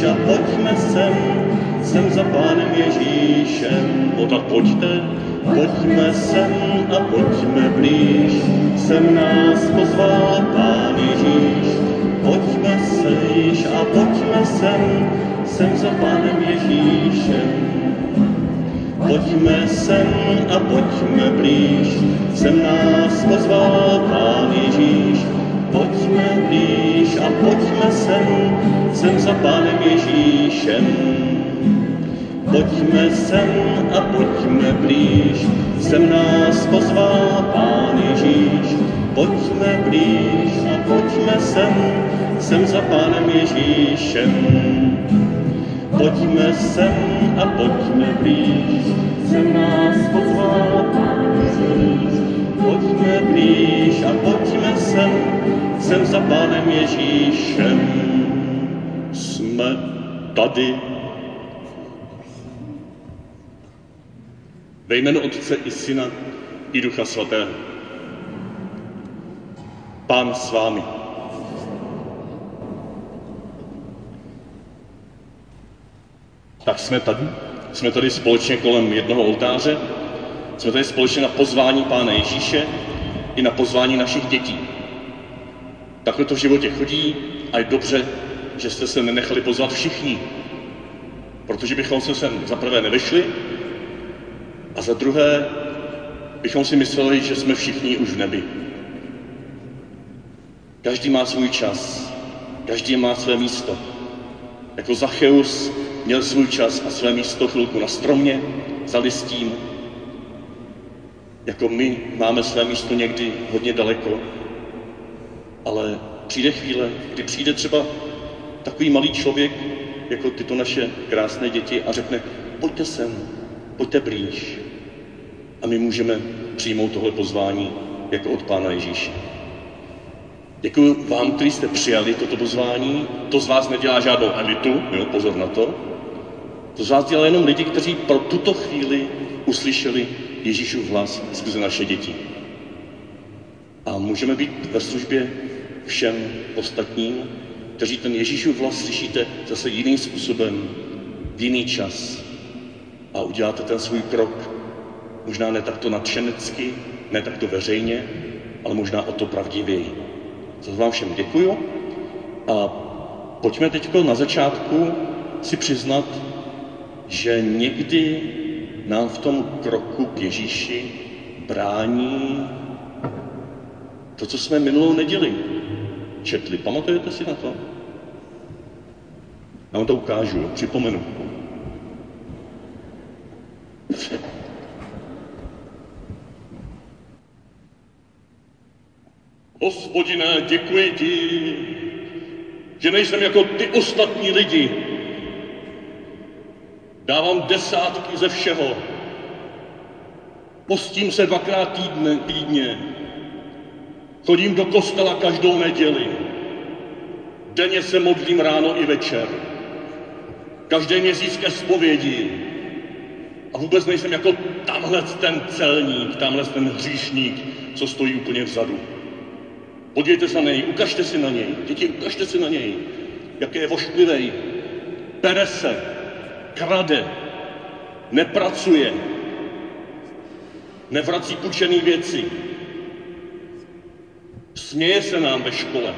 blíž a pojďme sem, sem za Pánem Ježíšem. O tak pojďte, pojďme sem a pojďme blíž, sem nás pozval Pán Ježíš. Pojďme sejš a pojďme sem, sem za Pánem Ježíšem. Pojďme sem a pojďme blíž, sem nás pozval Pán Ježíš. Pojďme blíž a pojďme sem, sem za Pánem Ježíšem. Pojďme sem a pojďme blíž, sem nás pozval Pán Ježíš. Pojďme blíž a pojďme sem, sem za Pánem Ježíšem. Pojďme sem a pojďme blíž, sem nás pozval Pán Ježíš. Pojďme blíž a pojďme sem, sem za Pánem Ježíšem. Jsme tady. Ve jménu Otce i Syna i Ducha Svatého. Pán s vámi. Tak jsme tady. Jsme tady společně kolem jednoho oltáře. Jsme tady společně na pozvání Pána Ježíše i na pozvání našich dětí. Takhle to v životě chodí a je dobře, že jste se nenechali pozvat všichni. Protože bychom se sem za prvé nevešli a za druhé bychom si mysleli, že jsme všichni už v nebi. Každý má svůj čas, každý má své místo. Jako Zacheus měl svůj čas a své místo chvilku na stromě, za listím. Jako my máme své místo někdy hodně daleko, ale přijde chvíle, kdy přijde třeba takový malý člověk, jako tyto naše krásné děti a řekne, pojďte sem, pojďte blíž. A my můžeme přijmout tohle pozvání jako od Pána Ježíše. Děkuji vám, kteří jste přijali toto pozvání. To z vás nedělá žádnou elitu, jo, pozor na to. To z vás dělá jenom lidi, kteří pro tuto chvíli uslyšeli Ježíšův hlas skrze naše děti. A můžeme být ve službě všem ostatním, kteří ten Ježíšův hlas slyšíte zase jiným způsobem, v jiný čas a uděláte ten svůj krok, možná ne takto nadšenecky, ne takto veřejně, ale možná o to pravdivěji. Za vám všem děkuju a pojďme teď na začátku si přiznat, že někdy nám v tom kroku k Ježíši brání to, co jsme minulou neděli četli. Pamatujete si na to? Já vám to ukážu, připomenu. Hospodine, děkuji ti, že nejsem jako ty ostatní lidi. Dávám desátky ze všeho. Postím se dvakrát týdne, týdně. Chodím do kostela každou neděli. Denně se modlím ráno i večer. Každý měsíc ke zpovědi. A vůbec nejsem jako tamhle ten celník, tamhle ten hříšník, co stojí úplně vzadu. Podívejte se na něj, ukažte si na něj. Děti, ukažte si na něj, jak je vošklivý. Pere se, krade, nepracuje, nevrací půjčený věci, směje se nám ve škole.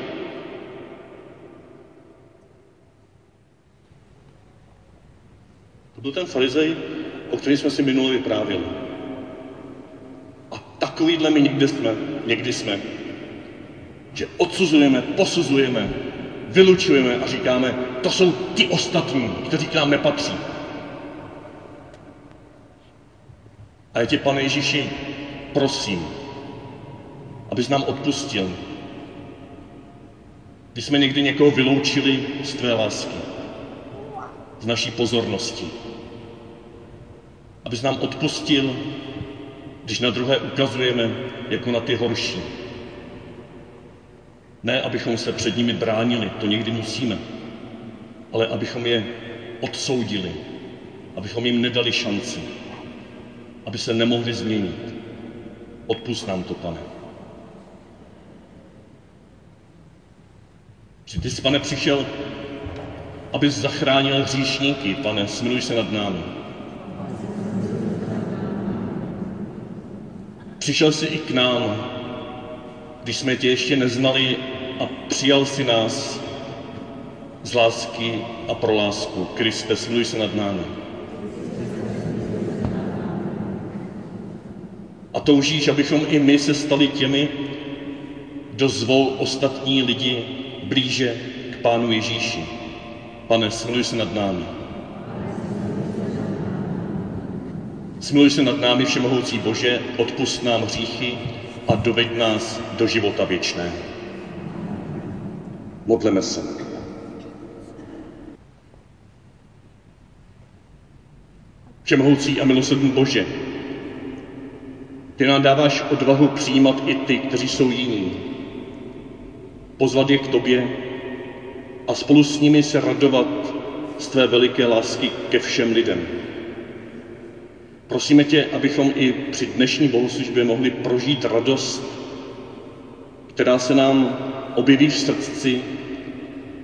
To byl ten farizej, o kterém jsme si minule vyprávěli. A takovýhle my někdy jsme, někdy jsme, že odsuzujeme, posuzujeme, vylučujeme a říkáme, to jsou ti ostatní, kteří k nám nepatří. A já tě, pane Ježíši, prosím, abys nám odpustil, když jsme někdy někoho vyloučili z tvé lásky, z naší pozornosti. Abys nám odpustil, když na druhé ukazujeme jako na ty horší. Ne, abychom se před nimi bránili, to někdy musíme, ale abychom je odsoudili, abychom jim nedali šanci, aby se nemohli změnit. Odpust nám to, pane. Že ty jsi, pane, přišel, abys zachránil hříšníky, pane, smiluj se nad námi. Přišel jsi i k nám, když jsme tě ještě neznali a přijal si nás z lásky a pro lásku. Kriste, smiluj se nad námi. A toužíš, abychom i my se stali těmi, kdo zvou ostatní lidi blíže k Pánu Ježíši. Pane, smiluj se nad námi. Smiluj se nad námi, Všemohoucí Bože, odpust nám hříchy a doveď nás do života věčného. Modleme se. Všemohoucí a milosrdný Bože, ty nám dáváš odvahu přijímat i ty, kteří jsou jiní. Pozvat je k tobě a spolu s nimi se radovat z tvé veliké lásky ke všem lidem. Prosíme tě, abychom i při dnešní bohoslužbě mohli prožít radost, která se nám objeví v srdci,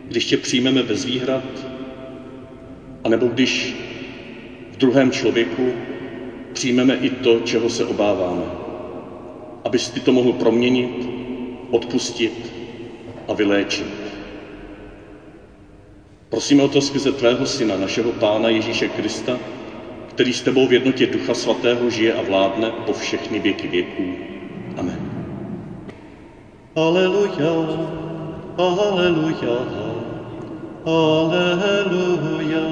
když tě přijmeme bez výhrad, anebo když v druhém člověku přijmeme i to, čeho se obáváme. Abys ty to mohl proměnit, odpustit a vyléčit. Prosíme o to skrze tvého syna, našeho pána Ježíše Krista, který s tebou v jednotě Ducha Svatého žije a vládne po všechny věky věků. Amen. Aleluja, aleluja, aleluja.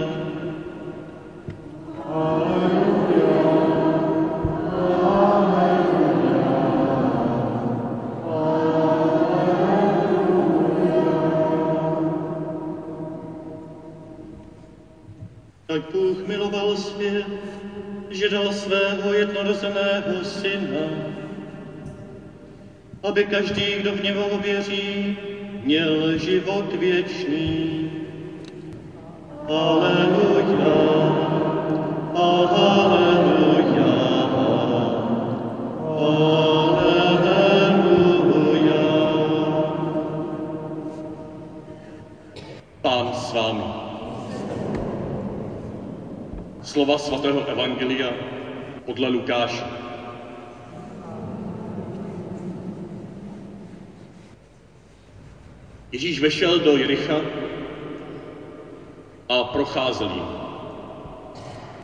Tak Bůh miloval svět, že dal svého jednorozeného syna, aby každý, kdo v něho věří, měl život věčný. Aleluja, aleluja, aleluja. Pán s vámi. Slova svatého Evangelia podle Lukáše. Ježíš vešel do Jericha a procházel jim.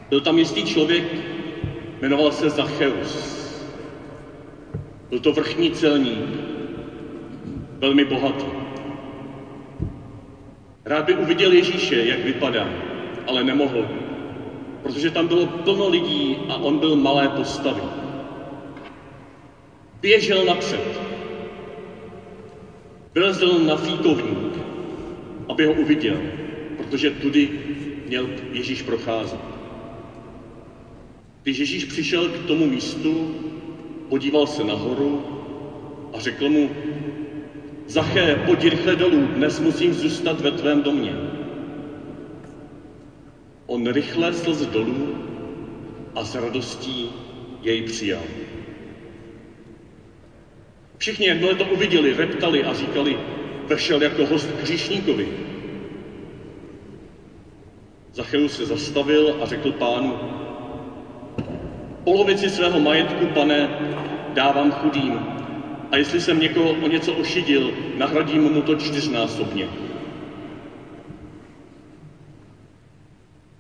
Byl tam jistý člověk, jmenoval se Zacheus. Byl to vrchní celník, velmi bohatý. Rád by uviděl Ježíše, jak vypadá, ale nemohl, protože tam bylo plno lidí a on byl malé postavy. Běžel napřed. Vylezl na fíkovník, aby ho uviděl, protože tudy měl Ježíš procházet. Když Ježíš přišel k tomu místu, podíval se nahoru a řekl mu, Zaché, pojď rychle dolů, dnes musím zůstat ve tvém domě. On rychle slz dolů a s radostí jej přijal. Všichni, jakmile to uviděli, reptali a říkali, vešel jako host k hříšníkovi. Zacheus se zastavil a řekl pánu, polovici svého majetku, pane, dávám chudým, a jestli jsem někoho o něco ošidil, nahradím mu to čtyřnásobně.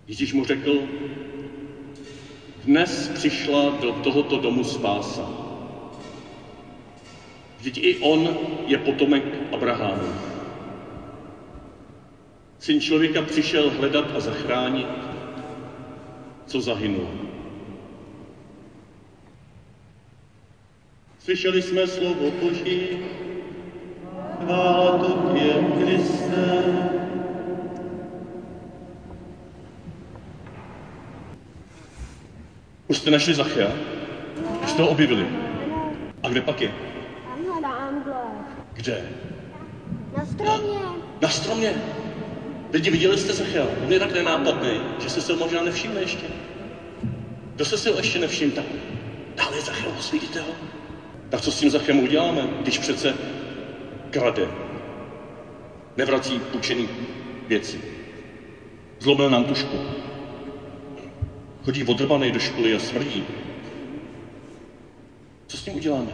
Ježíš mu řekl, dnes přišla do tohoto domu spása. Vždyť i on je potomek Abrahamu. Syn člověka přišel hledat a zachránit, co zahynulo. Slyšeli jsme slovo Boží, chvála Tobě, Kriste. Už jste našli Zachea? Už jste ho objevili? A kde pak je? Kde? Na stromě. Na stromě. Lidi, viděli jste Zachea? On je tak nenápadný, že jste se ho možná nevšimli ještě. Kdo se si ho ještě nevšiml, tak dále je Zacheus, vidíte ho? Tak co s tím Zachem uděláme, když přece krade, nevrací půjčený věci, zlomil nám tušku, chodí odrbaný do školy a smrdí. Co s tím uděláme?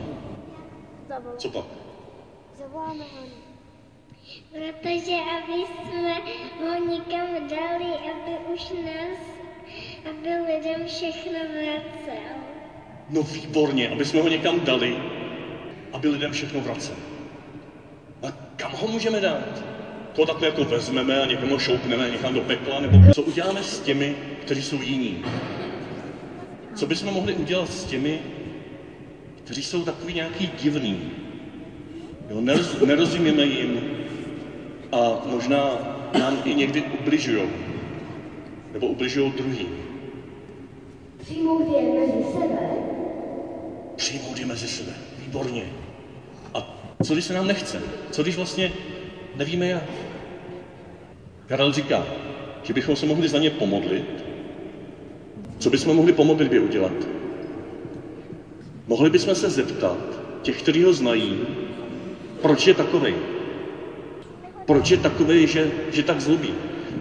Co pak? Zavoláme ho. Protože aby jsme ho nikam dali, aby už nás, aby lidem všechno vracel. No výborně, aby jsme ho někam dali, aby lidem všechno vracel. A kam ho můžeme dát? To takhle jako vezmeme a někam ho šoupneme někam do pekla, nebo co uděláme s těmi, kteří jsou jiní? Co bychom mohli udělat s těmi, kteří jsou takový nějaký divný? Jo, neroz, nerozumíme jim a možná nám i někdy ubližují. Nebo ubližují druhým. Přijmout je mezi sebe, přijmout je mezi sebe. Výborně. A co když se nám nechce? Co když vlastně nevíme jak? Karel říká, že bychom se mohli za ně pomodlit. Co bychom mohli po modlitbě udělat? Mohli bychom se zeptat těch, kteří ho znají, proč je takovej? Proč je takovej, že, že tak zlobí?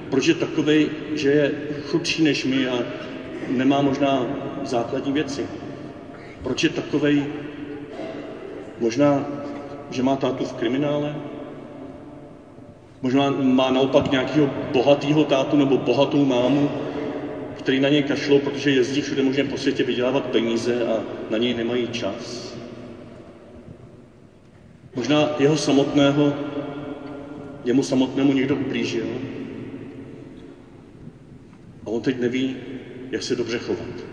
Proč je takovej, že je chudší než my a nemá možná základní věci? Proč je takovej, možná, že má tátu v kriminále? Možná má naopak nějakého bohatého tátu nebo bohatou mámu, který na něj kašlou, protože jezdí všude možně po světě vydělávat peníze a na něj nemají čas. Možná jeho samotného, jemu samotnému někdo ublížil a on teď neví, jak se dobře chovat.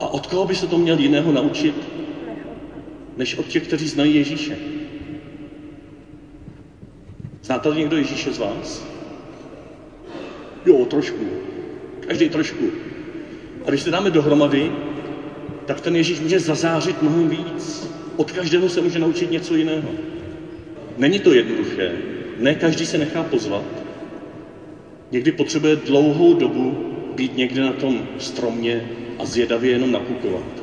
A od koho by se to měl jiného naučit, než od těch, kteří znají Ježíše? Znáte někdo Ježíše z vás? Jo, trošku. Každý trošku. A když se dáme dohromady, tak ten Ježíš může zazářit mnohem víc. Od každého se může naučit něco jiného. Není to jednoduché. Ne každý se nechá pozvat. Někdy potřebuje dlouhou dobu být někde na tom stromě a zvědavě jenom nakukovat.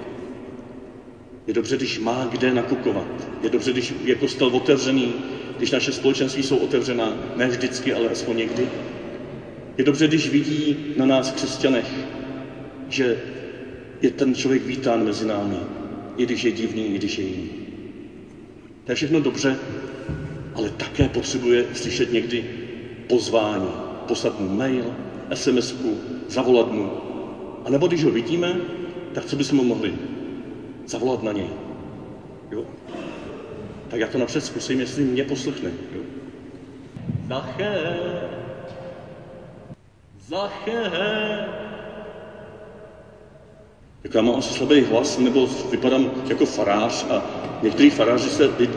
Je dobře, když má kde nakukovat. Je dobře, když je kostel otevřený, když naše společenství jsou otevřená, ne vždycky, ale aspoň někdy. Je dobře, když vidí na nás křesťanech, že je ten člověk vítán mezi námi, i když je divný, i když je jiný. To je všechno dobře, ale také potřebuje slyšet někdy pozvání, poslat mu mail, sms zavolat mu. A nebo když ho vidíme, tak co bychom mu mohli? Zavolat na něj. Jo? Tak já to napřed zkusím, jestli mě poslechne. Jo? Zaché, Zaché. Jako já mám asi slabý hlas, nebo vypadám jako farář a někteří faráři se, eh,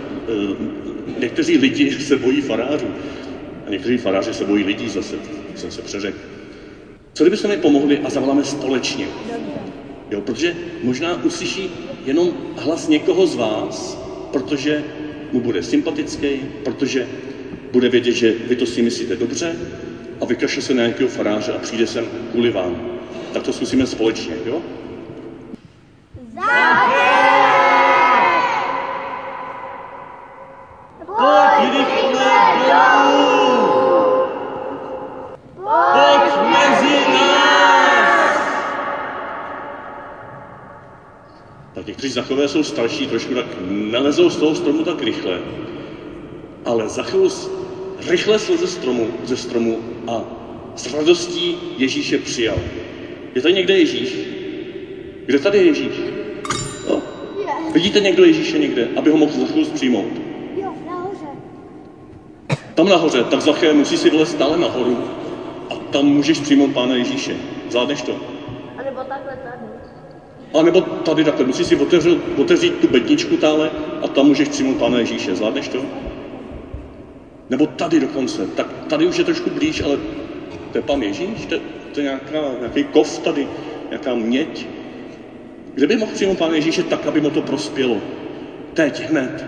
někteří lidi se bojí farářů a někteří faráři se bojí lidí zase, jsem se přeřekl. Co kdyby se mi pomohli a zavoláme společně? Jo, protože možná uslyší jenom hlas někoho z vás, protože mu bude sympatický, protože bude vědět, že vy to si myslíte dobře a vykaše se na nějakého faráře a přijde sem kvůli vám. Tak to zkusíme společně, jo? Pojď rychle dolů! Pojď mezi nás! Tak někteří zachové jsou starší, trošku tak nelezou z toho stromu tak rychle. Ale Zachovus rychle sleze stromu, ze stromu a s radostí Ježíše přijal. Je tady někde Ježíš? Kde tady je Ježíš? Vidíte někdo Ježíše někde, aby ho mohl Zachovus přijmout? Jo, nahoře. Tam nahoře, tak Zaché musí si vylezt stále nahoru a tam můžeš přijmout Pána Ježíše. Zvládneš to? A nebo takhle tady. A nebo tady takhle, musíš si otevřít, otevřít tu bedničku tále a tam můžeš přijmout Pána Ježíše. Zvládneš to? Nebo tady dokonce. Tak tady už je trošku blíž, ale to je Pán Ježíš? To, to je nějaká, nějaký kov tady, nějaká měď. Kde by mohl přijmout Pána Ježíše tak, aby mu to prospělo? Teď, hned.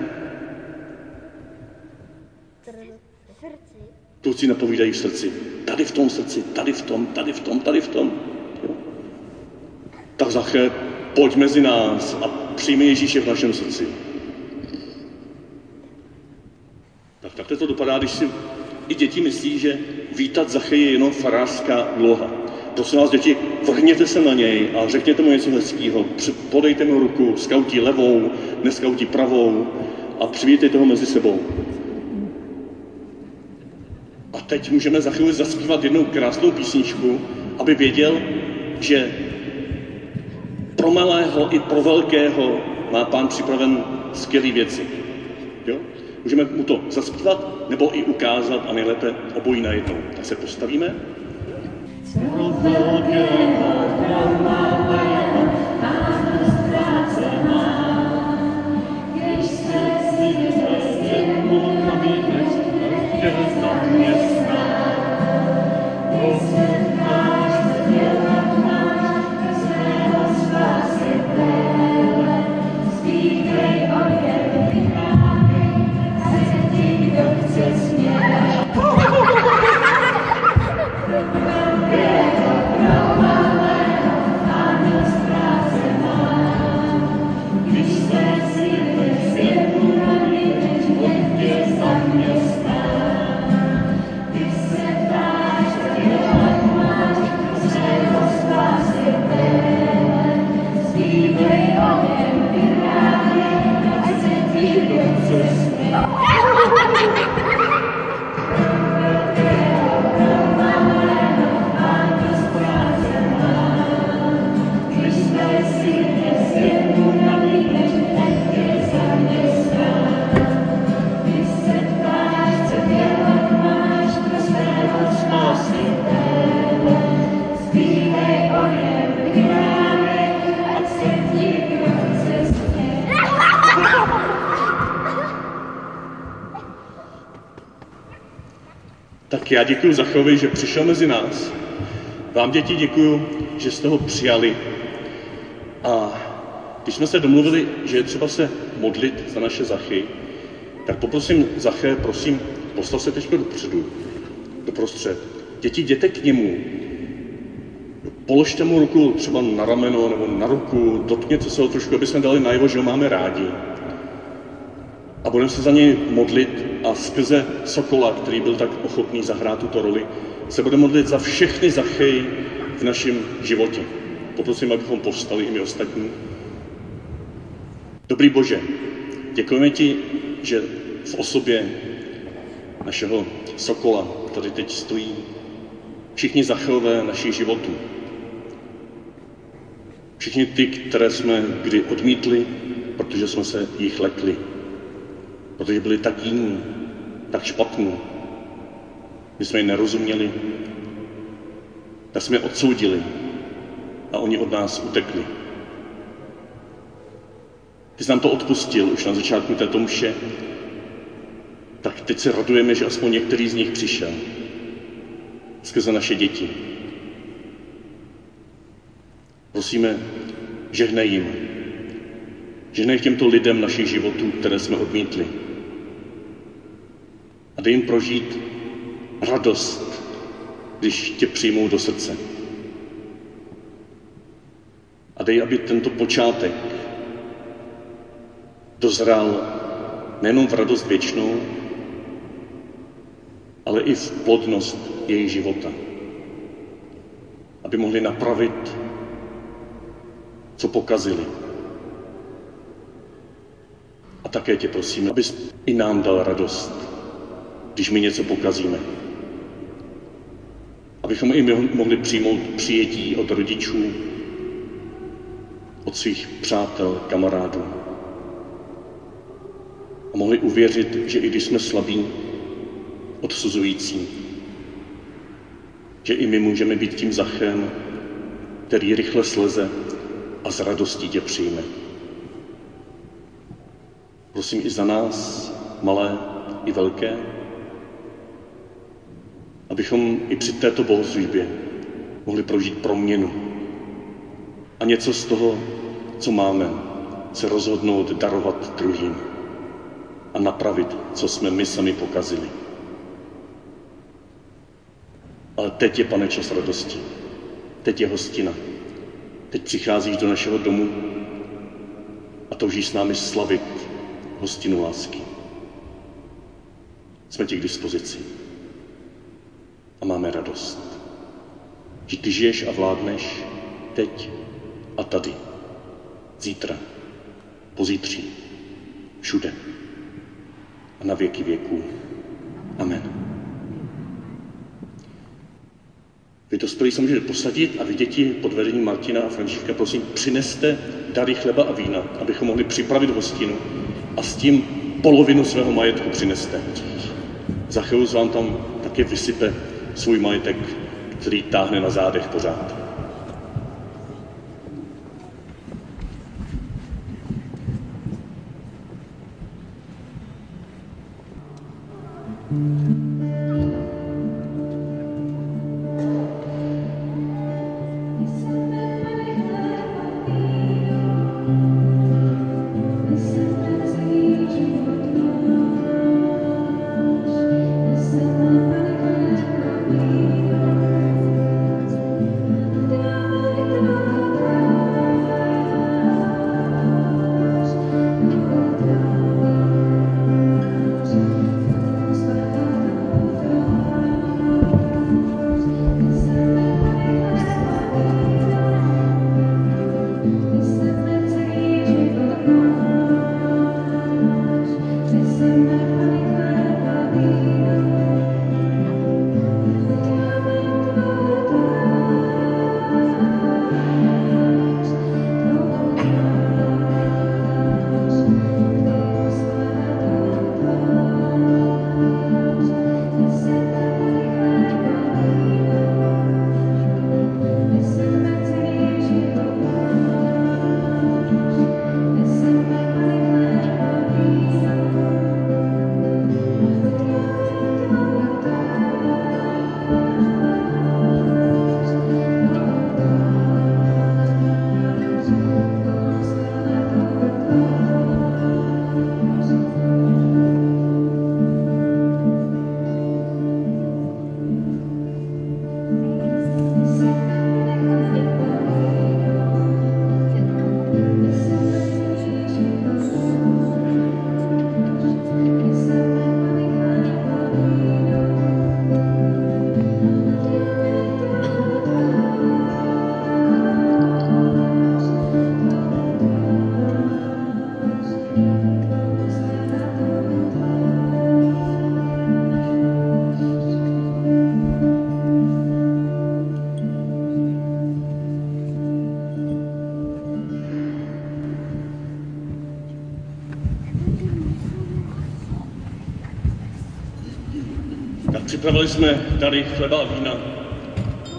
Kluci napovídají v srdci. Tady v tom srdci, tady v tom, tady v tom, tady v tom. Tak Zaché, pojď mezi nás a přijmi Ježíše v našem srdci. Tak takhle to dopadá, když si i děti myslí, že vítat Zachy je jenom farářská úloha. Prosím vás, děti, vrhněte se na něj a řekněte mu něco hezkého. Podejte mu ruku, skautí levou, neskautí pravou a přivítejte ho mezi sebou. A teď můžeme za chvíli zaspívat jednou krásnou písničku, aby věděl, že pro malého i pro velkého má pán připraven skvělé věci. Jo? Můžeme mu to zaspívat, nebo i ukázat a nejlépe obojí najednou. Tak se postavíme. Pro Tak já děkuji Zachovi, že přišel mezi nás. Vám děti děkuji, že jste ho přijali. A když jsme se domluvili, že je třeba se modlit za naše Zachy, tak poprosím Zaché, prosím, postav se teď dopředu, doprostřed. Děti, jděte k němu. Položte mu ruku třeba na rameno nebo na ruku, dotkněte se ho trošku, aby jsme dali najevo, že ho máme rádi. A budeme se za něj modlit a skrze Sokola, který byl tak ochotný zahrát tuto roli, se budeme modlit za všechny zachy v našem životě. Poprosím, abychom povstali i my ostatní. Dobrý Bože, děkujeme ti, že v osobě našeho Sokola tady teď stojí všichni zachové našich životů. Všichni ty, které jsme kdy odmítli, protože jsme se jich lekli protože byli tak jiní, tak špatní. My jsme je nerozuměli, tak jsme je odsoudili a oni od nás utekli. Ty jsi nám to odpustil už na začátku této mše, tak teď se radujeme, že aspoň některý z nich přišel skrze naše děti. Prosíme, žehnej jim. Žehnej těmto lidem našich životů, které jsme odmítli. A dej jim prožít radost, když tě přijmou do srdce. A dej, aby tento počátek dozrál nejenom v radost věčnou, ale i v plodnost jejich života. Aby mohli napravit, co pokazili. Také tě prosím, abys i nám dal radost, když my něco pokazíme. Abychom i my mohli přijmout přijetí od rodičů, od svých přátel, kamarádů. A mohli uvěřit, že i když jsme slabí, odsuzující, že i my můžeme být tím zachem, který rychle sleze a s radostí tě přijme. Prosím i za nás, malé i velké, abychom i při této bohoslužbě mohli prožít proměnu a něco z toho, co máme, se rozhodnout darovat druhým a napravit, co jsme my sami pokazili. Ale teď je, pane, čas radosti. Teď je hostina. Teď přicházíš do našeho domu a toužíš s námi slavit hostinu lásky. Jsme ti k dispozici a máme radost. Že ty žiješ a vládneš teď a tady, zítra, pozítří, všude a na věky věků. Amen. Vy dospělí se můžete posadit a vy děti pod vedením Martina a Františka, prosím, přineste dary chleba a vína, abychom mohli připravit hostinu a s tím polovinu svého majetku přineste. Zacheus vám tam také vysype svůj majetek, který táhne na zádech pořád. Připravili jsme dary chleba a vína.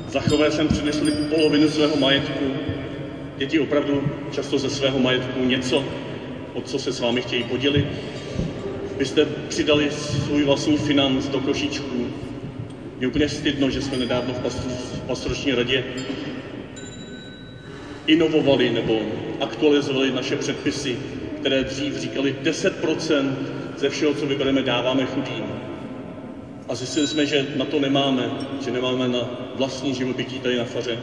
Zachové jsem přinesli polovinu svého majetku. Děti opravdu často ze svého majetku něco, o co se s vámi chtějí podělit. Vy jste přidali svůj vlastní financ do košíčku. Je úplně stydno, že jsme nedávno v, pastorační radě inovovali nebo aktualizovali naše předpisy, které dřív říkali 10% ze všeho, co vybereme, dáváme chudým. A zjistili jsme, že na to nemáme, že nemáme na vlastní živobytí tady na faře,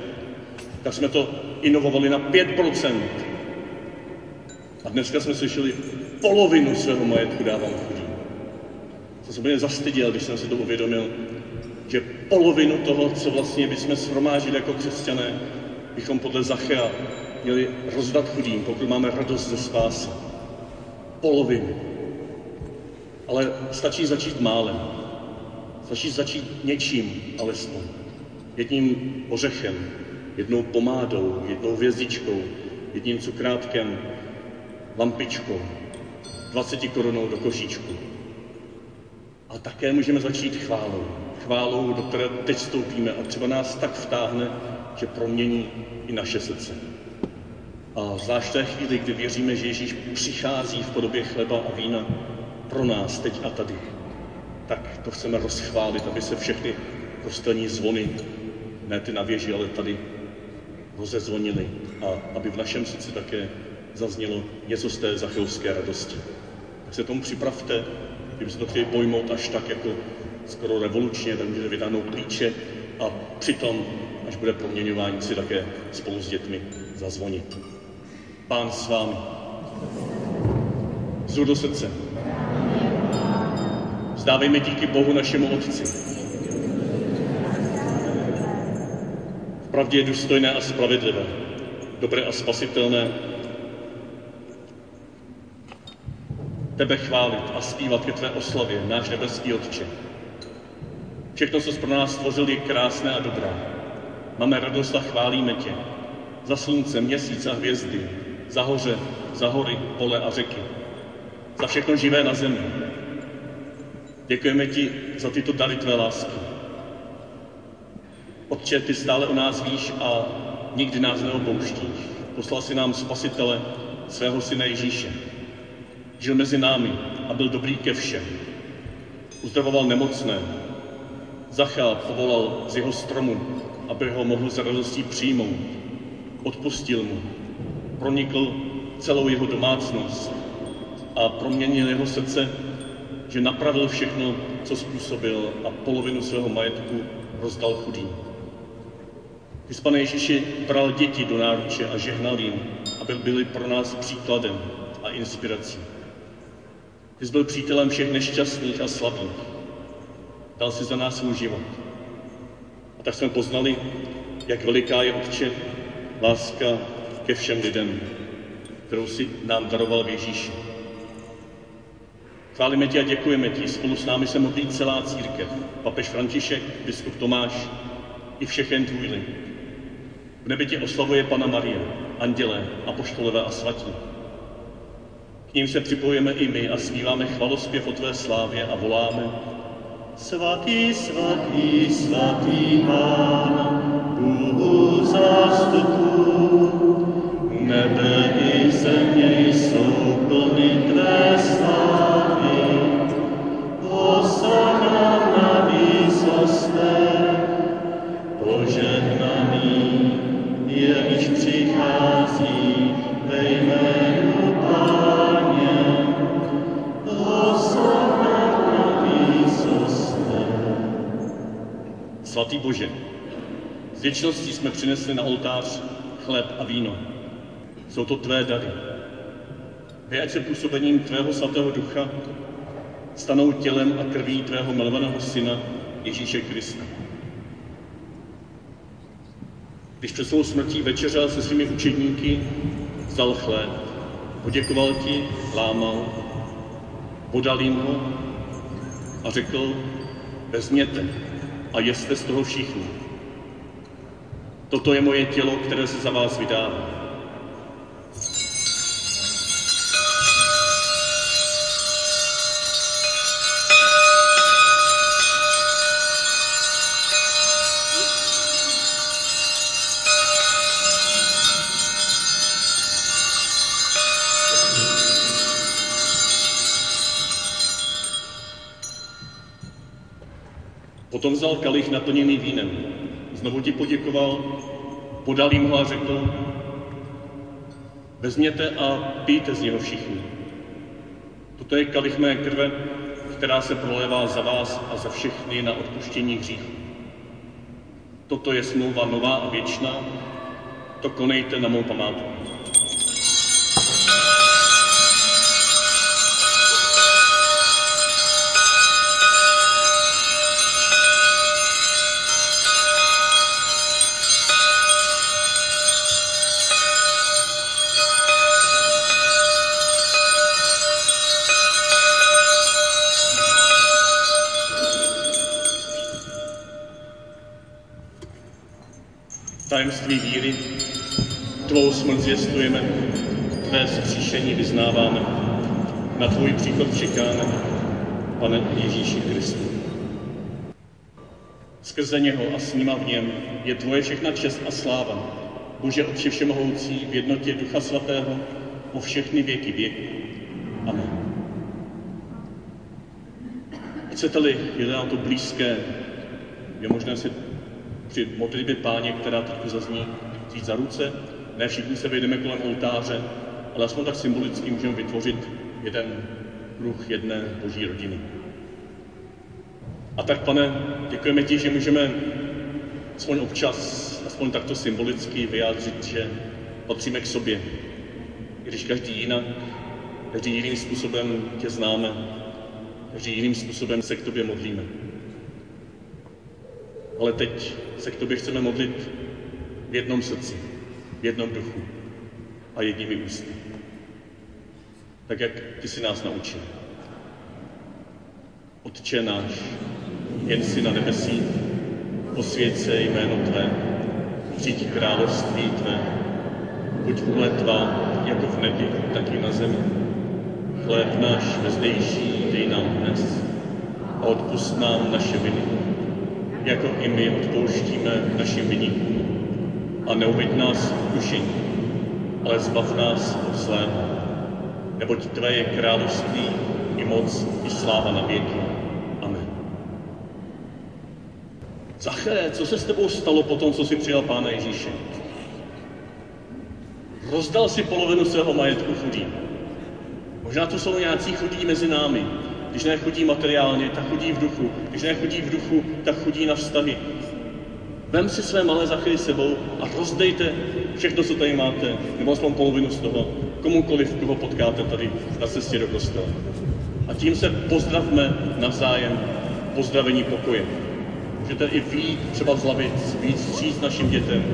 tak jsme to inovovali na 5%. A dneska jsme slyšeli, polovinu svého majetku dávám chudým. Jsem se úplně zastyděl, když jsem si to uvědomil, že polovinu toho, co vlastně bychom shromážili jako křesťané, bychom podle Zachea měli rozdat chudým, pokud máme radost ze spásy. Polovinu. Ale stačí začít málem. Stačí začít něčím alespoň. Jedním ořechem, jednou pomádou, jednou vězdičkou, jedním cukrátkem, lampičkou, 20 korunou do košíčku. A také můžeme začít chválou. Chválou, do které teď vstoupíme a třeba nás tak vtáhne, že promění i naše srdce. A zvlášť té chvíli, kdy věříme, že Ježíš přichází v podobě chleba a vína pro nás teď a tady, tak to chceme rozchválit, aby se všechny kostelní zvony, ne ty na věži, ale tady rozezvonily a aby v našem srdci také zaznělo něco z té zachovské radosti. Tak se tomu připravte, kdyby se to chtěli pojmout až tak jako skoro revolučně, tak můžete vytáhnout klíče a přitom, až bude proměňování, si také spolu s dětmi zazvonit. Pán s vámi. Zru do srdce. Vzdávejme díky Bohu našemu Otci. Vpravdě je důstojné a spravedlivé, dobré a spasitelné tebe chválit a zpívat ke tvé oslavě, náš nebeský Otče. Všechno, co jsi pro nás stvořil, je krásné a dobré. Máme radost a chválíme tě. Za slunce, měsíc a hvězdy, za hoře, za hory, pole a řeky. Za všechno živé na zemi. Děkujeme ti za tyto dary tvé lásky. Otče, ty stále o nás víš a nikdy nás neopouštíš. Poslal si nám spasitele, svého syna Ježíše. Žil mezi námi a byl dobrý ke všem. Uzdravoval nemocné. Zachá povolal z jeho stromu, aby ho mohl za radostí přijmout. Odpustil mu. Pronikl celou jeho domácnost a proměnil jeho srdce, že napravil všechno, co způsobil a polovinu svého majetku rozdal chudým. Jsi, pane Ježíši, bral děti do náruče a žehnal jim, aby byli pro nás příkladem a inspirací. Jsi byl přítelem všech nešťastných a slabých. Dal si za nás svůj život. A tak jsme poznali, jak veliká je Otče láska ke všem lidem, kterou si nám daroval v Ježíši. Chválíme tě a děkujeme ti. Spolu s námi se modlí celá církev. Papež František, biskup Tomáš i všechen tvůj lid. V nebi tě oslavuje Pana Marie, andělé, apoštolové a svatí. K ním se připojíme i my a zpíváme chvalospěv o tvé slávě a voláme Svatý, svatý, svatý Pán, Bože, z věčnosti jsme přinesli na oltář chléb a víno. Jsou to tvé dary. Vy, ať se působením tvého svatého ducha stanou tělem a krví tvého milovaného syna Ježíše Krista. Když před svou smrtí večeřel se svými učedníky, vzal chléb, poděkoval ti, lámal, podal jim ho a řekl, vezměte a jeste z toho všichni. Toto je moje tělo, které se za vás vydává. Potom vzal kalich naplněný vínem, znovu ti poděkoval, podal jim ho a řekl, vezměte a pijte z něho všichni. Toto je kalich mé krve, která se prolévá za vás a za všechny na odpuštění hříchů. Toto je smlouva nová a věčná, to konejte na mou památku. Tajemství víry, tvou smrt zvěstujeme, tvé zkříšení vyznáváme, na tvůj příchod čekáme, pane Ježíši Kristu. Skrze něho a s ním a v něm je tvoje všechna čest a sláva, Bože Otče Všemohoucí, v jednotě Ducha Svatého, po všechny věky věku. Amen. Chcete-li, je to blízké, je možné si při modlitbě páně, která teď zazní, vzít za ruce. Ne všichni se vejdeme kolem oltáře, ale aspoň tak symbolicky můžeme vytvořit jeden kruh jedné boží rodiny. A tak, pane, děkujeme ti, že můžeme aspoň občas, aspoň takto symbolicky vyjádřit, že patříme k sobě. I když každý jinak, každý jiným způsobem tě známe, každý jiným způsobem se k tobě modlíme. Ale teď se k tobě chceme modlit v jednom srdci, v jednom duchu a jedními ústy. Tak, jak ty si nás naučil. Otče náš, jen si na nebesích, posvěď se jméno Tvé, přijď království Tvé, buď vůle Tvá, jako v nebi, tak i na zemi. Chléb náš vezdejší dej nám dnes a odpust nám naše viny, jako i my odpouštíme našim vynikům. A neuveď nás kušení, ale zbav nás od zlého. Neboť Tvé je království, i moc, i sláva na věky. Amen. Zaché, co se s tebou stalo po tom, co si přijal Pána Ježíše? Rozdal si polovinu svého majetku chudým. Možná tu jsou nějací chudí mezi námi, když nechodí materiálně, tak chodí v duchu. Když nechodí v duchu, tak chodí na vztahy. Vem si své malé zachy sebou a rozdejte všechno, co tady máte, nebo aspoň polovinu z toho, komukoliv, koho potkáte tady na cestě do kostela. A tím se pozdravme navzájem pozdravení pokoje. Můžete i vít třeba z lavic, víc říct našim dětem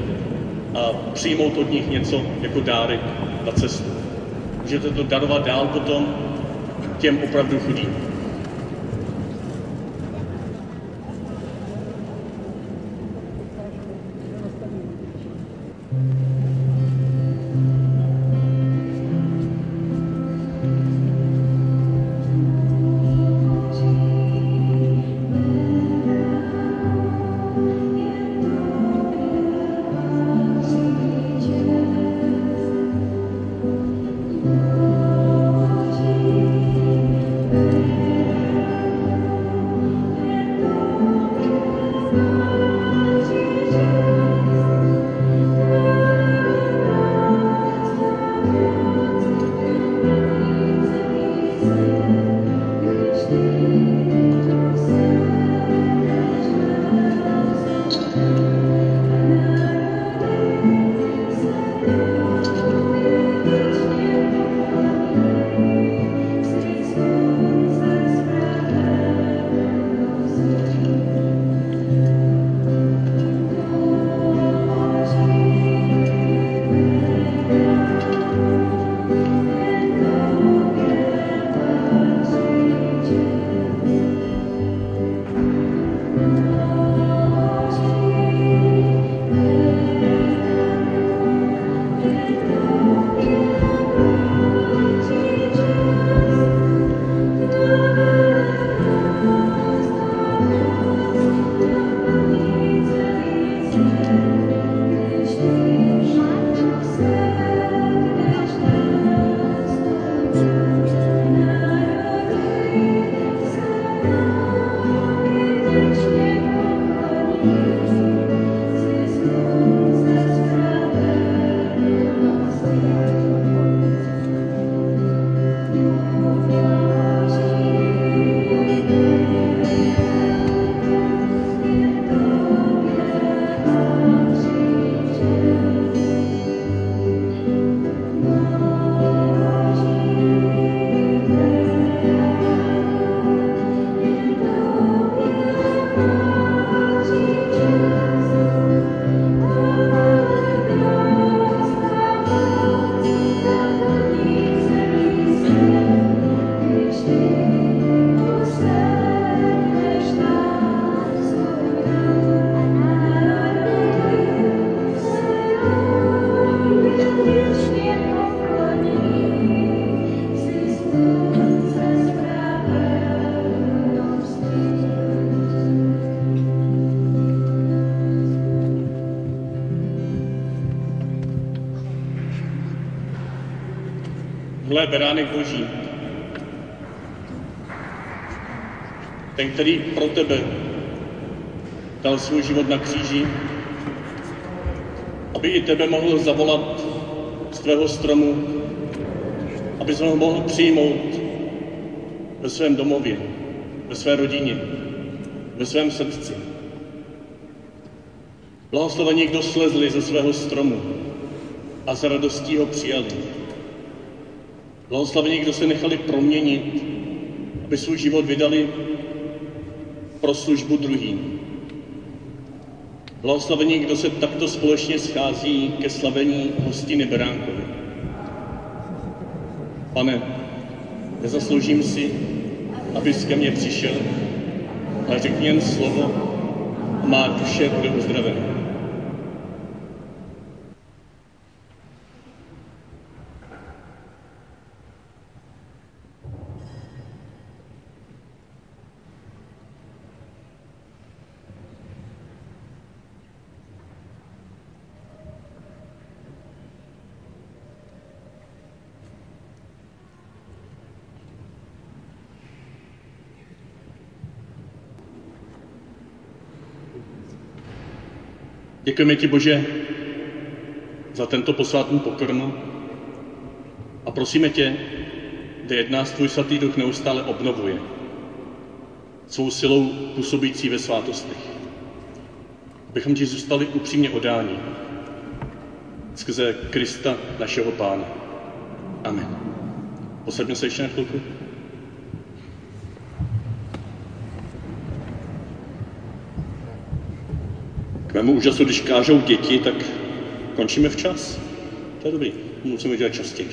a přijmout od nich něco jako dárek na cestu. Můžete to darovat dál potom těm opravdu chudým. Beránek Boží. Ten, který pro tebe dal svůj život na kříži, aby i tebe mohl zavolat z tvého stromu, aby ho mohl přijmout ve svém domově, ve své rodině, ve svém srdci. Blahoslavení, kdo slezli ze svého stromu a s radostí ho přijali. Blahoslavení, kdo se nechali proměnit, aby svůj život vydali pro službu druhým. Blahoslavení, kdo se takto společně schází ke slavení hostiny Beránkovi. Pane, nezasloužím si, abys ke mně přišel, ale řekni jen slovo má duše bude uzdravena. Děkujeme ti, Bože, za tento posvátný pokrm a prosíme tě, kde jedná tvůj svatý duch neustále obnovuje svou silou působící ve svátostech. Abychom ti zůstali upřímně odáni skrze Krista, našeho Pána. Amen. Posaďme se ještě na chvilku. Úžasu, když kážou děti, tak končíme včas. To je dobrý, musíme dělat častěji.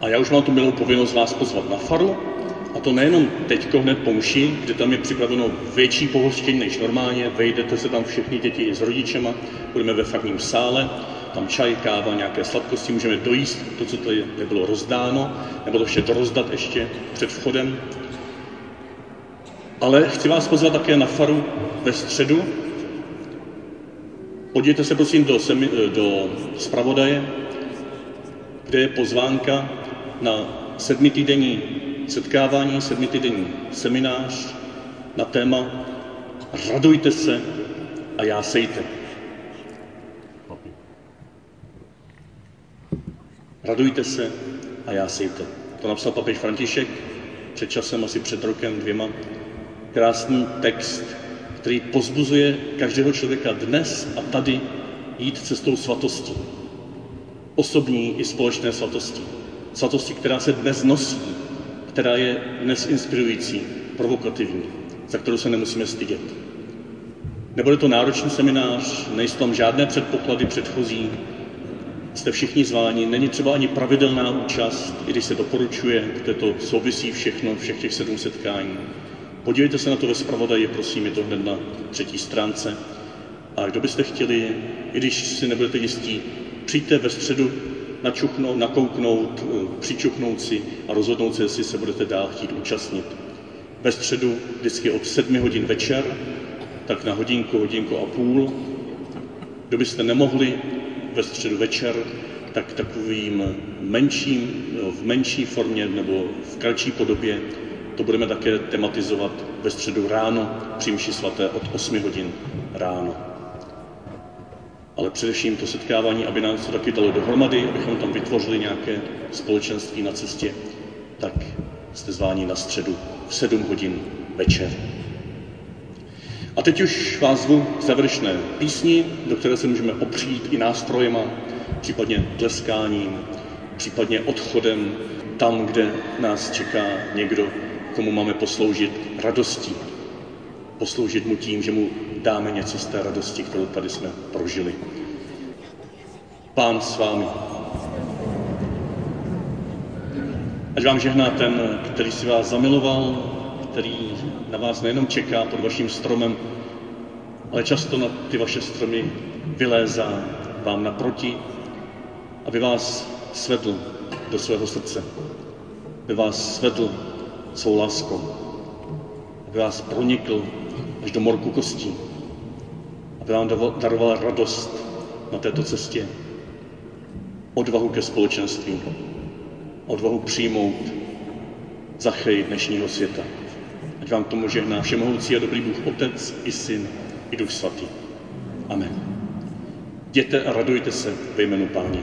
A já už mám tu milou povinnost vás pozvat na faru, a to nejenom teď hned po mši, kde tam je připraveno větší pohostění než normálně, vejdete se tam všichni děti i s rodičema, budeme ve farním sále, tam čaj, káva, nějaké sladkosti, můžeme dojíst to, co tady nebylo rozdáno, nebo to ještě rozdat ještě před vchodem. Ale chci vás pozvat také na faru ve středu. Podívejte se prosím do, semi, do zpravodaje, kde je pozvánka na sedmitýdenní setkávání, sedmitýdenní seminář na téma Radujte se a já sejte. Radujte se a já sejte. To napsal papež František před časem, asi před rokem, dvěma. Krásný text, který pozbuzuje každého člověka dnes a tady jít cestou svatosti. Osobní i společné svatosti. Svatosti, která se dnes nosí, která je dnes inspirující, provokativní, za kterou se nemusíme stydět. Nebude to náročný seminář, nejsou tam žádné předpoklady předchozí, jste všichni zváni, není třeba ani pravidelná účast, i když se doporučuje, kde to souvisí všechno, všech těch sedm setkání. Podívejte se na to ve zpravodaji, prosím, je to hned na třetí stránce. A kdo byste chtěli, i když si nebudete jistí, přijďte ve středu načuchnout, nakouknout, eh, přičuchnout si a rozhodnout se, jestli se budete dál chtít účastnit. Ve středu vždycky od sedmi hodin večer, tak na hodinku, hodinku a půl. Kdo byste nemohli ve středu večer, tak takovým menším, v menší formě nebo v kratší podobě to budeme také tematizovat ve středu ráno při svaté od 8 hodin ráno. Ale především to setkávání, aby nám to taky dalo dohromady, abychom tam vytvořili nějaké společenství na cestě, tak jste zváni na středu v 7 hodin večer. A teď už vás zvu k závěrečné písni, do které se můžeme opřít i nástrojema, případně tleskáním, případně odchodem tam, kde nás čeká někdo, komu máme posloužit radostí. Posloužit mu tím, že mu dáme něco z té radosti, kterou tady jsme prožili. Pán s vámi. Ať vám žehná ten, který si vás zamiloval, který na vás nejenom čeká pod vaším stromem, ale často na ty vaše stromy vylézá vám naproti, aby vás svedl do svého srdce, aby vás svedl svou láskou, aby vás pronikl až do morku kostí, aby vám daroval radost na této cestě. odvahu ke společenství, odvahu přijmout zachy dnešního světa. Ať vám tomu žehná všemohoucí a dobrý Bůh Otec i Syn i Duch Svatý. Amen. Jděte a radujte se ve jménu Páně.